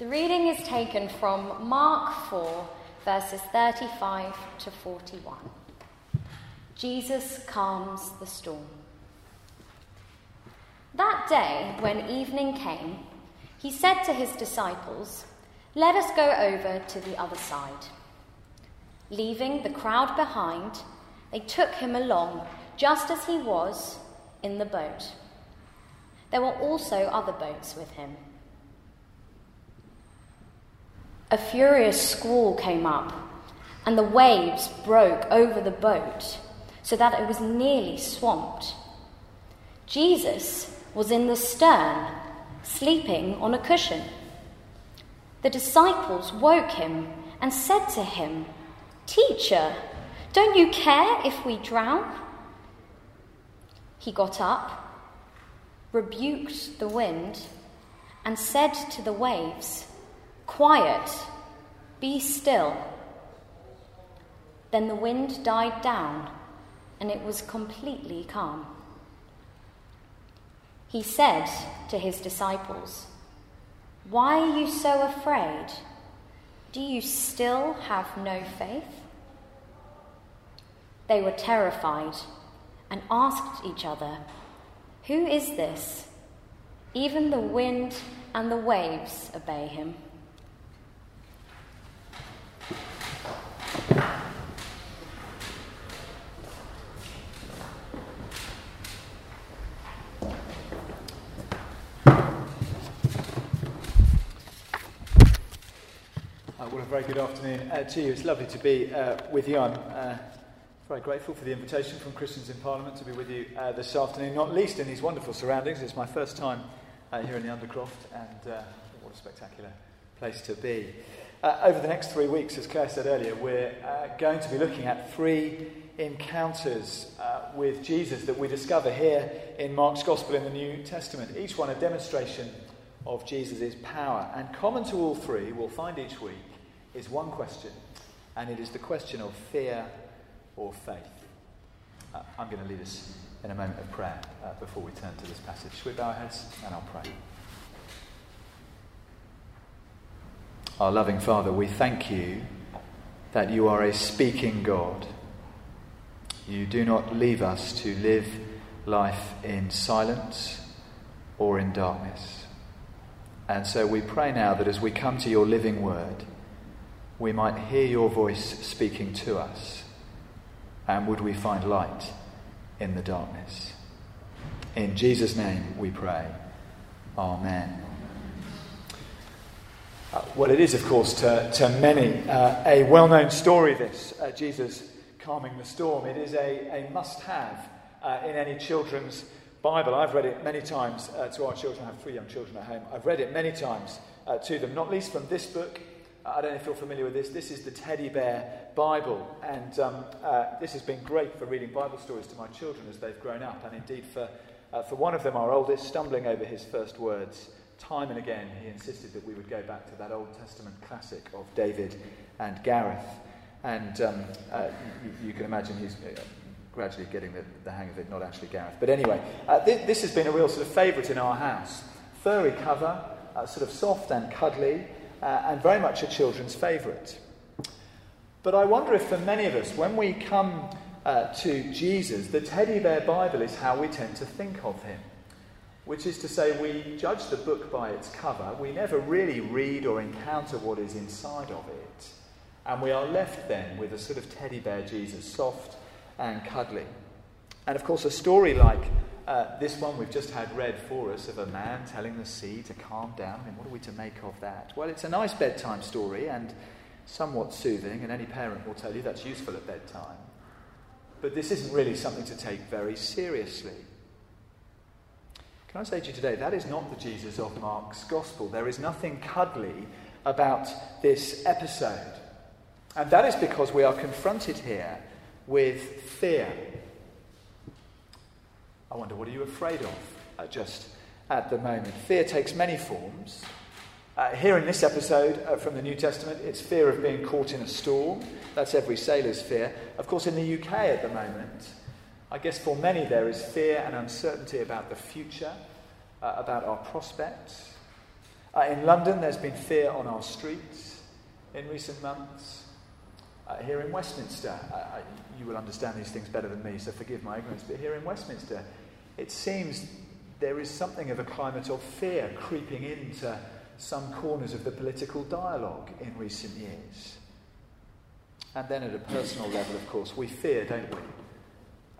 The reading is taken from Mark 4, verses 35 to 41. Jesus calms the storm. That day, when evening came, he said to his disciples, Let us go over to the other side. Leaving the crowd behind, they took him along just as he was in the boat. There were also other boats with him. A furious squall came up, and the waves broke over the boat so that it was nearly swamped. Jesus was in the stern, sleeping on a cushion. The disciples woke him and said to him, Teacher, don't you care if we drown? He got up, rebuked the wind, and said to the waves, Quiet, be still. Then the wind died down, and it was completely calm. He said to his disciples, Why are you so afraid? Do you still have no faith? They were terrified and asked each other, Who is this? Even the wind and the waves obey him. Very good afternoon uh, to you. It's lovely to be uh, with you. I'm uh, very grateful for the invitation from Christians in Parliament to be with you uh, this afternoon, not least in these wonderful surroundings. It's my first time uh, here in the Undercroft, and uh, what a spectacular place to be. Over the next three weeks, as Claire said earlier, we're going to be looking at three encounters with Jesus that we discover here in Mark's Gospel in the New Testament. Each one a demonstration of Jesus' power. And common to all three, we'll find each week, is one question, and it is the question of fear or faith. Uh, I'm going to lead us in a moment of prayer uh, before we turn to this passage. Should we bow our heads and I'll pray? Our loving Father, we thank you that you are a speaking God. You do not leave us to live life in silence or in darkness. And so we pray now that as we come to your living word, we might hear your voice speaking to us and would we find light in the darkness? In Jesus' name we pray. Amen. Uh, well, it is, of course, to, to many uh, a well known story, this uh, Jesus calming the storm. It is a, a must have uh, in any children's Bible. I've read it many times uh, to our children. I have three young children at home. I've read it many times uh, to them, not least from this book, I don't know if you're familiar with this. This is the Teddy Bear Bible, and um, uh, this has been great for reading Bible stories to my children as they've grown up, and indeed for, uh, for one of them, our oldest, stumbling over his first words. Time and again, he insisted that we would go back to that Old Testament classic of David and Gareth. And um, uh, you, you, can imagine he's uh, gradually getting the, the, hang of it, not actually Gareth. But anyway, uh, th- this has been a real sort of favourite in our house. Furry cover, uh, sort of soft and cuddly uh, and very much a children's favourite. But I wonder if for many of us, when we come uh, to Jesus, the teddy bear Bible is how we tend to think of him. Which is to say, we judge the book by its cover. We never really read or encounter what is inside of it. And we are left then with a sort of teddy bear Jesus, soft and cuddly. And of course, a story like uh, this one we've just had read for us of a man telling the sea to calm down. I mean, what are we to make of that? Well, it's a nice bedtime story and somewhat soothing, and any parent will tell you that's useful at bedtime. But this isn't really something to take very seriously. Can I say to you today, that is not the Jesus of Mark's Gospel. There is nothing cuddly about this episode. And that is because we are confronted here with fear. I wonder, what are you afraid of uh, just at the moment? Fear takes many forms. Uh, here in this episode uh, from the New Testament, it's fear of being caught in a storm. That's every sailor's fear. Of course, in the UK at the moment, I guess for many there is fear and uncertainty about the future, uh, about our prospects. Uh, in London, there's been fear on our streets in recent months. Uh, here in Westminster, I, you will understand these things better than me, so forgive my ignorance, but here in Westminster, it seems there is something of a climate of fear creeping into some corners of the political dialogue in recent years. And then at a personal level, of course, we fear, don't we?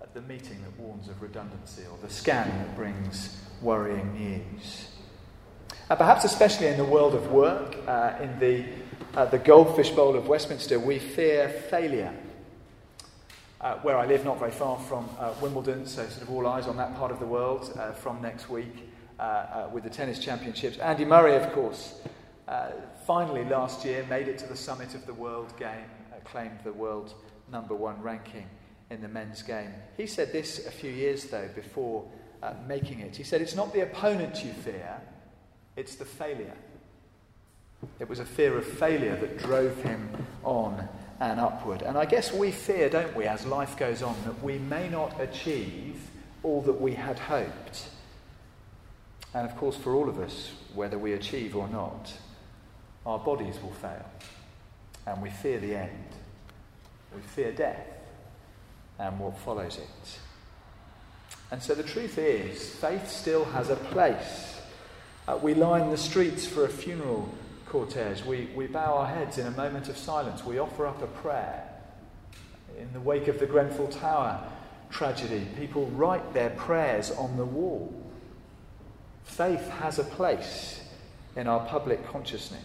At the meeting that warns of redundancy or the scan that brings worrying news. Uh, perhaps especially in the world of work, uh, in the uh, the Goldfish Bowl of Westminster, we fear failure. Uh, where I live, not very far from uh, Wimbledon, so sort of all eyes on that part of the world uh, from next week uh, uh, with the tennis championships. Andy Murray, of course, finally last year made it to the summit of the world game, claimed the world number one ranking in the men's game. He said this a few years, though, before making it. He said, It's not the opponent you fear, it's the failure. It was a fear of failure that drove him on and upward. And I guess we fear, don't we, as life goes on, that we may not achieve all that we had hoped. And of course, for all of us, whether we achieve or not, our bodies will fail. And we fear the end. We fear death and what follows it. And so the truth is, faith still has a place. Uh, we line the streets for a funeral cortege, we, we bow our heads in a moment of silence. We offer up a prayer. In the wake of the Grenfell Tower tragedy, people write their prayers on the wall. Faith has a place in our public consciousness.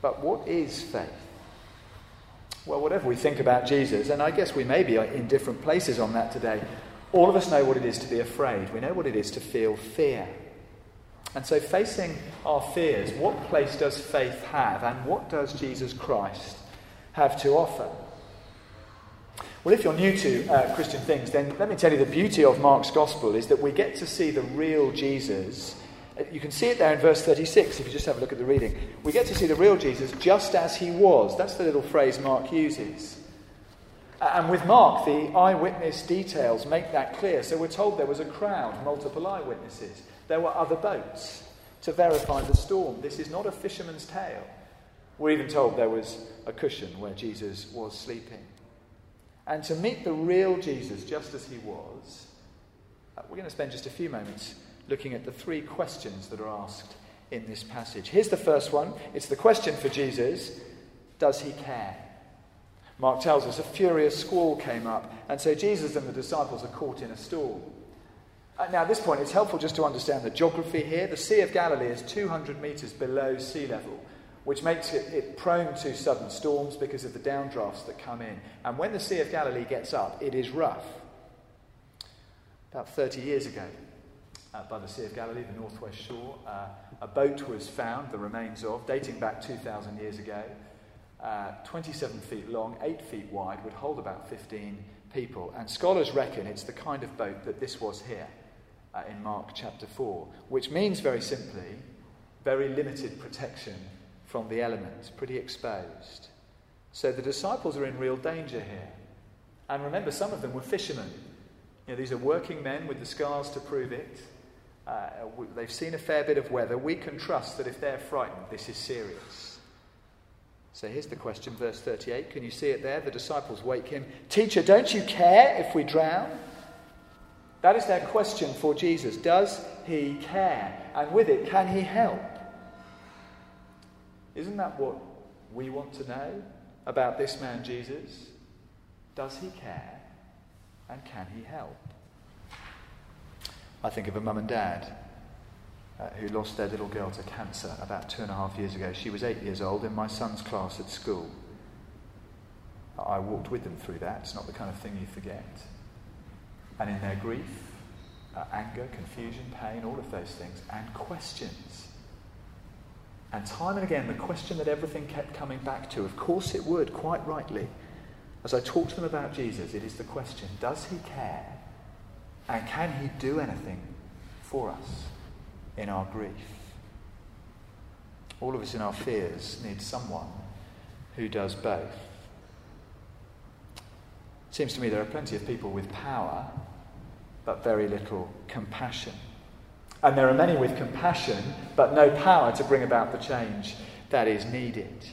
But what is faith? Well, whatever we think about Jesus, and I guess we may be in different places on that today, all of us know what it is to be afraid. We know what it is to feel fear. And so, facing our fears, what place does faith have, and what does Jesus Christ have to offer? Well, if you're new to uh, Christian things, then let me tell you the beauty of Mark's gospel is that we get to see the real Jesus. Uh, you can see it there in verse 36 if you just have a look at the reading. We get to see the real Jesus just as he was. That's the little phrase Mark uses. And with Mark, the eyewitness details make that clear. So we're told there was a crowd, multiple eyewitnesses. There were other boats to verify the storm. This is not a fisherman's tale. We're even told there was a cushion where Jesus was sleeping. And to meet the real Jesus just as he was, uh, we're going to spend just a few moments looking at the three questions that are asked in this passage. Here's the first one it's the question for Jesus Does he care? Mark tells us a furious squall came up, and so Jesus and the disciples are caught in a storm. Uh, now, at this point, it's helpful just to understand the geography here. The Sea of Galilee is 200 metres below sea level, which makes it, it, prone to sudden storms because of the downdrafts that come in. And when the Sea of Galilee gets up, it is rough. About 30 years ago, uh, by the Sea of Galilee, the northwest shore, uh, a boat was found, the remains of, dating back 2,000 years ago, uh, 27 feet long, 8 feet wide, would hold about 15 people. And scholars reckon it's the kind of boat that this was here uh, in Mark chapter 4, which means very simply very limited protection from the elements, pretty exposed. So the disciples are in real danger here. And remember, some of them were fishermen. You know, these are working men with the scars to prove it. Uh, they've seen a fair bit of weather. We can trust that if they're frightened, this is serious. So here's the question, verse 38. Can you see it there? The disciples wake him. Teacher, don't you care if we drown? That is their question for Jesus. Does he care? And with it, can he help? Isn't that what we want to know about this man Jesus? Does he care? And can he help? I think of a mum and dad uh, who lost their little girl to cancer about two and a half years ago. She was eight years old in my son's class at school. I walked with them through that. It's not the kind of thing you forget and in their grief, uh, anger, confusion, pain, all of those things, and questions. And time and again, the question that everything kept coming back to, of course it would, quite rightly, as I talk to them about Jesus, it is the question does he care? And can he do anything for us in our grief? All of us in our fears need someone who does both. It seems to me there are plenty of people with power but very little compassion. And there are many with compassion, but no power to bring about the change that is needed.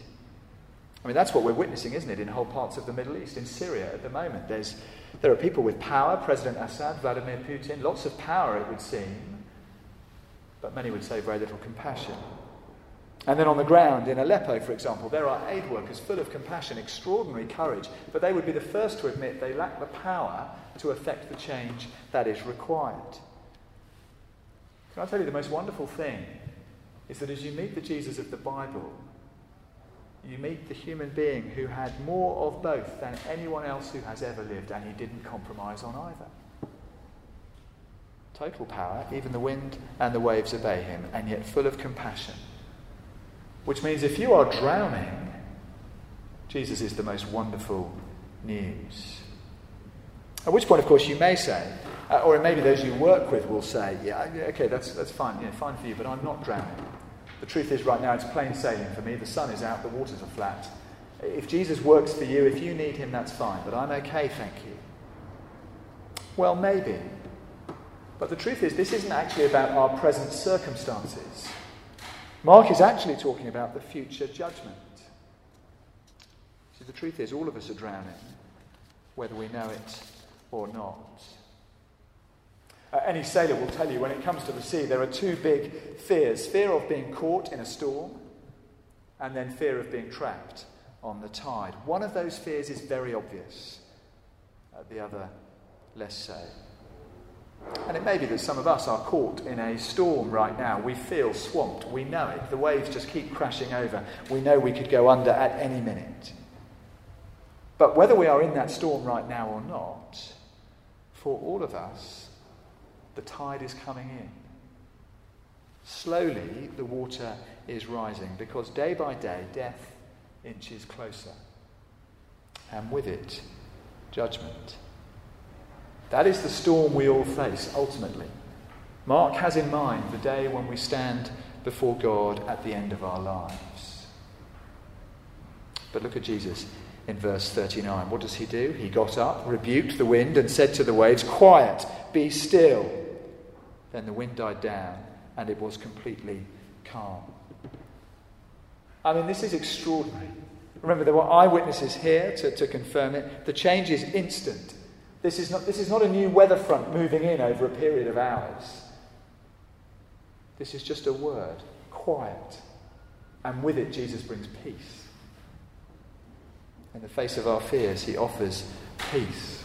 I mean, that's what we're witnessing, isn't it, in whole parts of the Middle East, in Syria at the moment. There's, there are people with power, President Assad, Vladimir Putin, lots of power, it would seem, but many would say very little compassion. And then on the ground in Aleppo, for example, there are aid workers full of compassion, extraordinary courage, but they would be the first to admit they lack the power to effect the change that is required. Can I tell you the most wonderful thing is that as you meet the Jesus of the Bible, you meet the human being who had more of both than anyone else who has ever lived, and he didn't compromise on either. Total power, even the wind and the waves obey him, and yet full of compassion. Which means if you are drowning, Jesus is the most wonderful news. At which point, of course, you may say, uh, or maybe those you work with will say, yeah, okay, that's, that's fine, yeah, fine for you, but I'm not drowning. The truth is, right now, it's plain sailing for me. The sun is out, the waters are flat. If Jesus works for you, if you need him, that's fine, but I'm okay, thank you. Well, maybe. But the truth is, this isn't actually about our present circumstances. Mark is actually talking about the future judgment. See, the truth is, all of us are drowning, whether we know it or not. Uh, any sailor will tell you when it comes to the sea, there are two big fears fear of being caught in a storm, and then fear of being trapped on the tide. One of those fears is very obvious, uh, the other less so. And it may be that some of us are caught in a storm right now. We feel swamped. We know it. The waves just keep crashing over. We know we could go under at any minute. But whether we are in that storm right now or not, for all of us, the tide is coming in. Slowly, the water is rising because day by day, death inches closer. And with it, judgment. That is the storm we all face, ultimately. Mark has in mind the day when we stand before God at the end of our lives. But look at Jesus in verse 39. What does he do? He got up, rebuked the wind, and said to the waves, Quiet, be still. Then the wind died down, and it was completely calm. I mean, this is extraordinary. Remember, there were eyewitnesses here to, to confirm it. The change is instant. This is, not, this is not a new weather front moving in over a period of hours. This is just a word quiet. And with it, Jesus brings peace. In the face of our fears, he offers peace.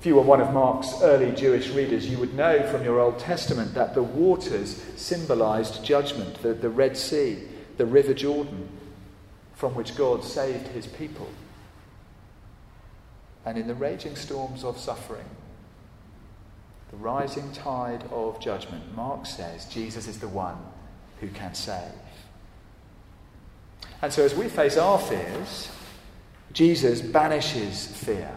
If you were one of Mark's early Jewish readers, you would know from your Old Testament that the waters symbolized judgment, the, the Red Sea, the River Jordan, from which God saved his people. And in the raging storms of suffering, the rising tide of judgment, Mark says Jesus is the one who can save. And so as we face our fears, Jesus banishes fear.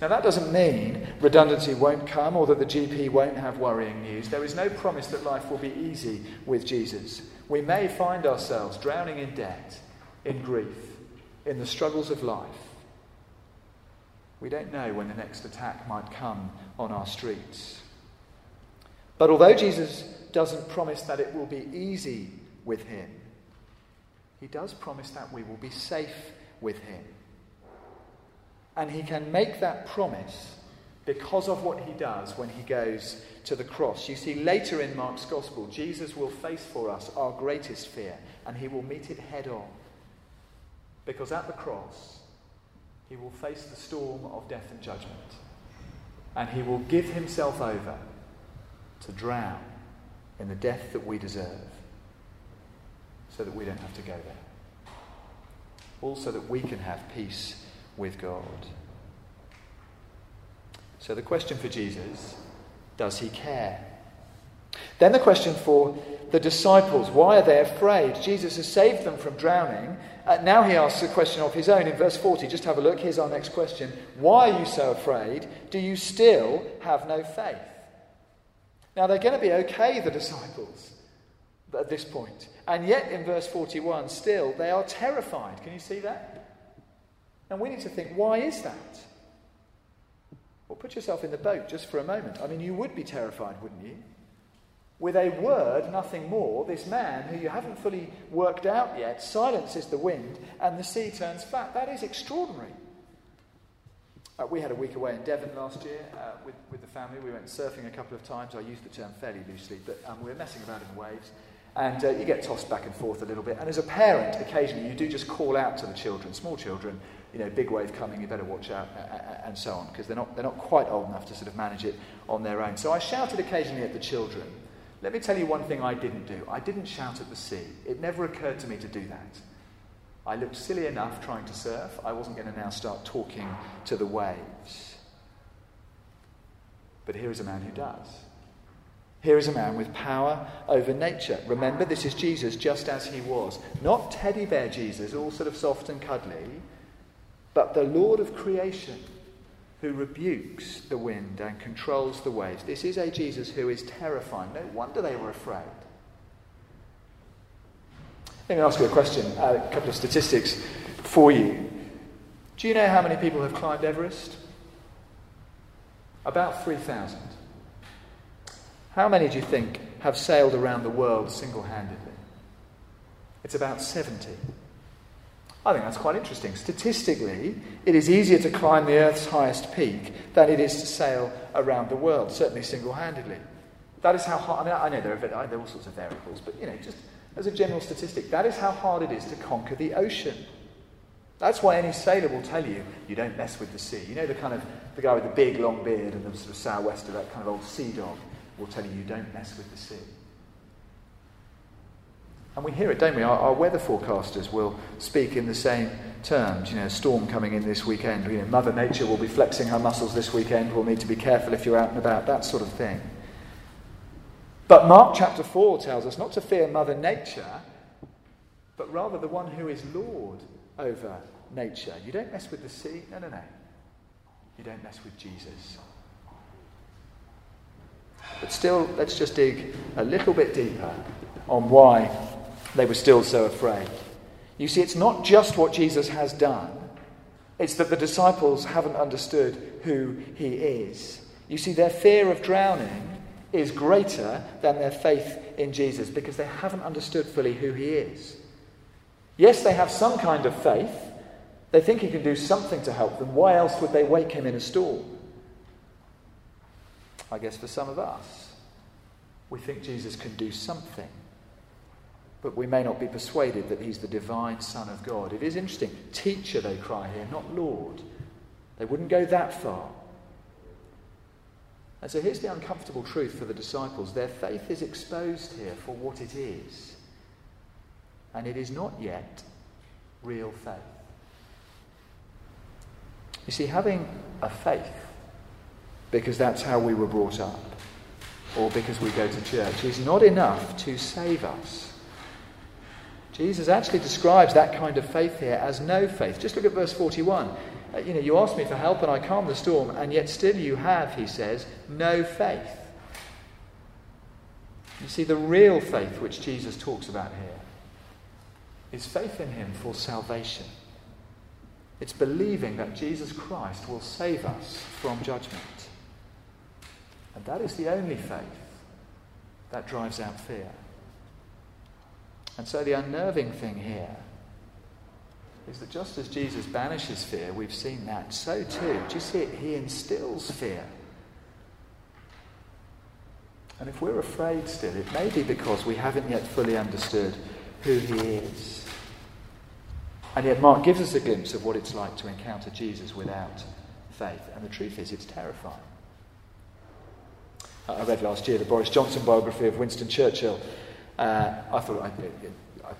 Now, that doesn't mean redundancy won't come or that the GP won't have worrying news. There is no promise that life will be easy with Jesus. We may find ourselves drowning in debt, in grief, in the struggles of life. We don't know when the next attack might come on our streets. But although Jesus doesn't promise that it will be easy with him, he does promise that we will be safe with him. And he can make that promise because of what he does when he goes to the cross. You see, later in Mark's Gospel, Jesus will face for us our greatest fear, and he will meet it head on. Because at the cross, he will face the storm of death and judgment, and he will give himself over to drown in the death that we deserve, so that we don't have to go there. Also, that we can have peace with God. So the question for Jesus does he care? Then the question for the disciples why are they afraid? Jesus has saved them from drowning. Uh, now he asks a question of his own in verse 40. Just have a look. Here's our next question Why are you so afraid? Do you still have no faith? Now they're going to be okay, the disciples, at this point. And yet in verse 41, still, they are terrified. Can you see that? And we need to think, why is that? Well, put yourself in the boat just for a moment. I mean, you would be terrified, wouldn't you? With a word, nothing more, this man who you haven't fully worked out yet silences the wind and the sea turns flat. That is extraordinary. Uh, we had a week away in Devon last year uh, with, with the family. We went surfing a couple of times. I use the term fairly loosely, but um, we were messing about in the waves. And uh, you get tossed back and forth a little bit. And as a parent, occasionally you do just call out to the children, small children, you know, big wave coming, you better watch out, and so on, because they're not, they're not quite old enough to sort of manage it on their own. So I shouted occasionally at the children. Let me tell you one thing I didn't do. I didn't shout at the sea. It never occurred to me to do that. I looked silly enough trying to surf. I wasn't going to now start talking to the waves. But here is a man who does. Here is a man with power over nature. Remember, this is Jesus just as he was. Not teddy bear Jesus, all sort of soft and cuddly, but the Lord of creation who rebukes the wind and controls the waves. This is a Jesus who is terrifying. No wonder they were afraid. Let me ask you a question, uh, a couple of statistics for you. Do you know how many people have climbed Everest? About 3,000. How many do you think have sailed around the world single handedly? It's about 70. I think that's quite interesting. Statistically, it is easier to climb the Earth's highest peak than it is to sail around the world, certainly single handedly. That is how hard, I mean, I know there are, there are all sorts of variables, but you know, just as a general statistic, that is how hard it is to conquer the ocean. That's why any sailor will tell you, you don't mess with the sea. You know, the kind of, the guy with the big long beard and the sort of sou'wester, that kind of old sea dog, will tell you, you don't mess with the sea. And we hear it, don't we? Our, our, weather forecasters will speak in the same terms. You know, storm coming in this weekend. You know, Mother Nature will be flexing her muscles this weekend. We'll need to be careful if you're out and about, that sort of thing. But Mark chapter 4 tells us not to fear Mother Nature, but rather the one who is Lord over nature. You don't mess with the sea. No, no, no. You don't mess with Jesus. But still, let's just dig a little bit deeper on why they were still so afraid. You see, it's not just what Jesus has done, it's that the disciples haven't understood who he is. You see, their fear of drowning is greater than their faith in Jesus because they haven't understood fully who he is. Yes, they have some kind of faith. They think he can do something to help them. Why else would they wake him in a storm? I guess for some of us, we think Jesus can do something but we may not be persuaded that he's the divine Son of God. It is interesting. Teacher, they cry here, not Lord. They wouldn't go that far. And so here's the uncomfortable truth for the disciples their faith is exposed here for what it is, and it is not yet real faith. You see, having a faith, because that's how we were brought up, or because we go to church, is not enough to save us. Jesus actually describes that kind of faith here as no faith. Just look at verse 41. Uh, you know, you ask me for help and I calm the storm, and yet still you have, he says, no faith. You see, the real faith which Jesus talks about here is faith in him for salvation. It's believing that Jesus Christ will save us from judgment. And that is the only faith that drives out fear. And so the unnerving thing here is that just as Jesus banishes fear, we've seen that, so too, do you see it? He instills fear. And if we're afraid still, it may be because we haven't yet fully understood who he is. And yet, Mark gives us a glimpse of what it's like to encounter Jesus without faith. And the truth is, it's terrifying. I read last year the Boris Johnson biography of Winston Churchill. Uh, I thought I,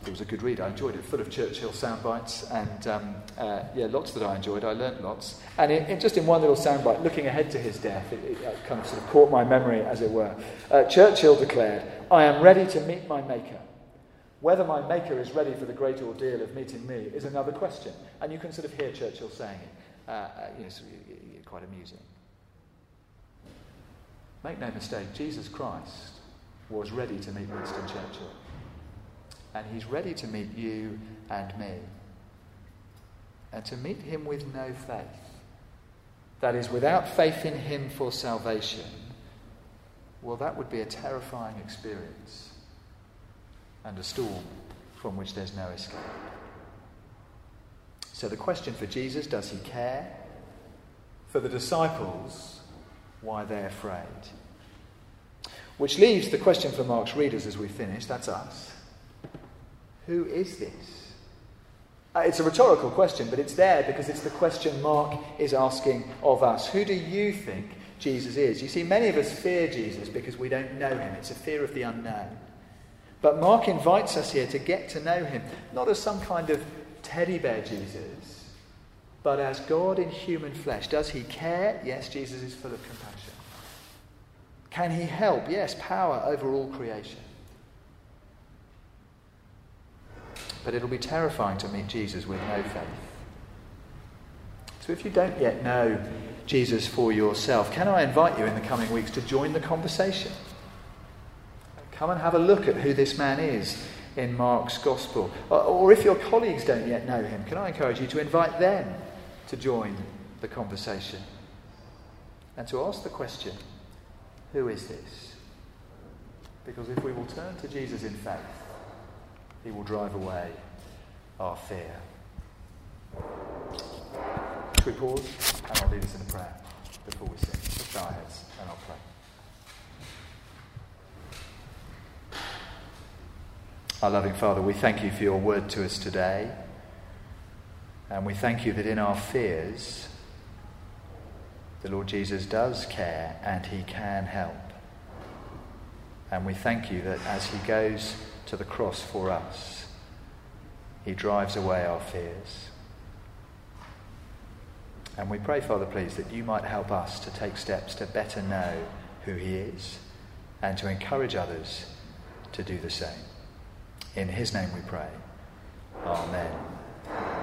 it was a good read. I enjoyed it, full of Churchill sound bites, and um, uh, yeah, lots that I enjoyed. I learnt lots. And it, it, just in one little soundbite, looking ahead to his death, it, it, kind of sort of caught my memory, as it were. Uh, Churchill declared, "I am ready to meet my Maker. Whether my Maker is ready for the great ordeal of meeting me is another question." And you can sort of hear Churchill saying it. Uh, uh you know, quite amusing. Make no mistake, Jesus Christ was ready to meet Winston Churchill. And he's ready to meet you and me. And to meet him with no faith, that is, without faith in him for salvation, well, that would be a terrifying experience and a storm from which there's no escape. So, the question for Jesus does he care? For the disciples, why they're afraid? Which leaves the question for Mark's readers as we finish that's us. Who is this? Uh, it's a rhetorical question, but it's there because it's the question Mark is asking of us. Who do you think Jesus is? You see, many of us fear Jesus because we don't know him. It's a fear of the unknown. But Mark invites us here to get to know him, not as some kind of teddy bear Jesus, but as God in human flesh. Does he care? Yes, Jesus is full of compassion. Can he help? Yes, power over all creation. But it'll be terrifying to meet Jesus with no faith. So if you don't yet know Jesus for yourself, can I invite you in the coming weeks to join the conversation? Come and have a look at who this man is in Mark's Gospel. Or, if your colleagues don't yet know him, can I encourage you to invite them to join the conversation and to ask the question who is this? Because if we will turn to Jesus in faith, he will drive away our fear. Should we pause? And I'll lead us in a prayer before we sing. Lift our heads and I'll pray. Our loving Father, we thank you for your word to us today. And we thank you that in our fears, the Lord Jesus does care and he can help. And we thank you that as he goes to the cross for us, he drives away our fears. And we pray, Father, please, that you might help us to take steps to better know who he is and to encourage others to do the same. In his name we pray. Amen.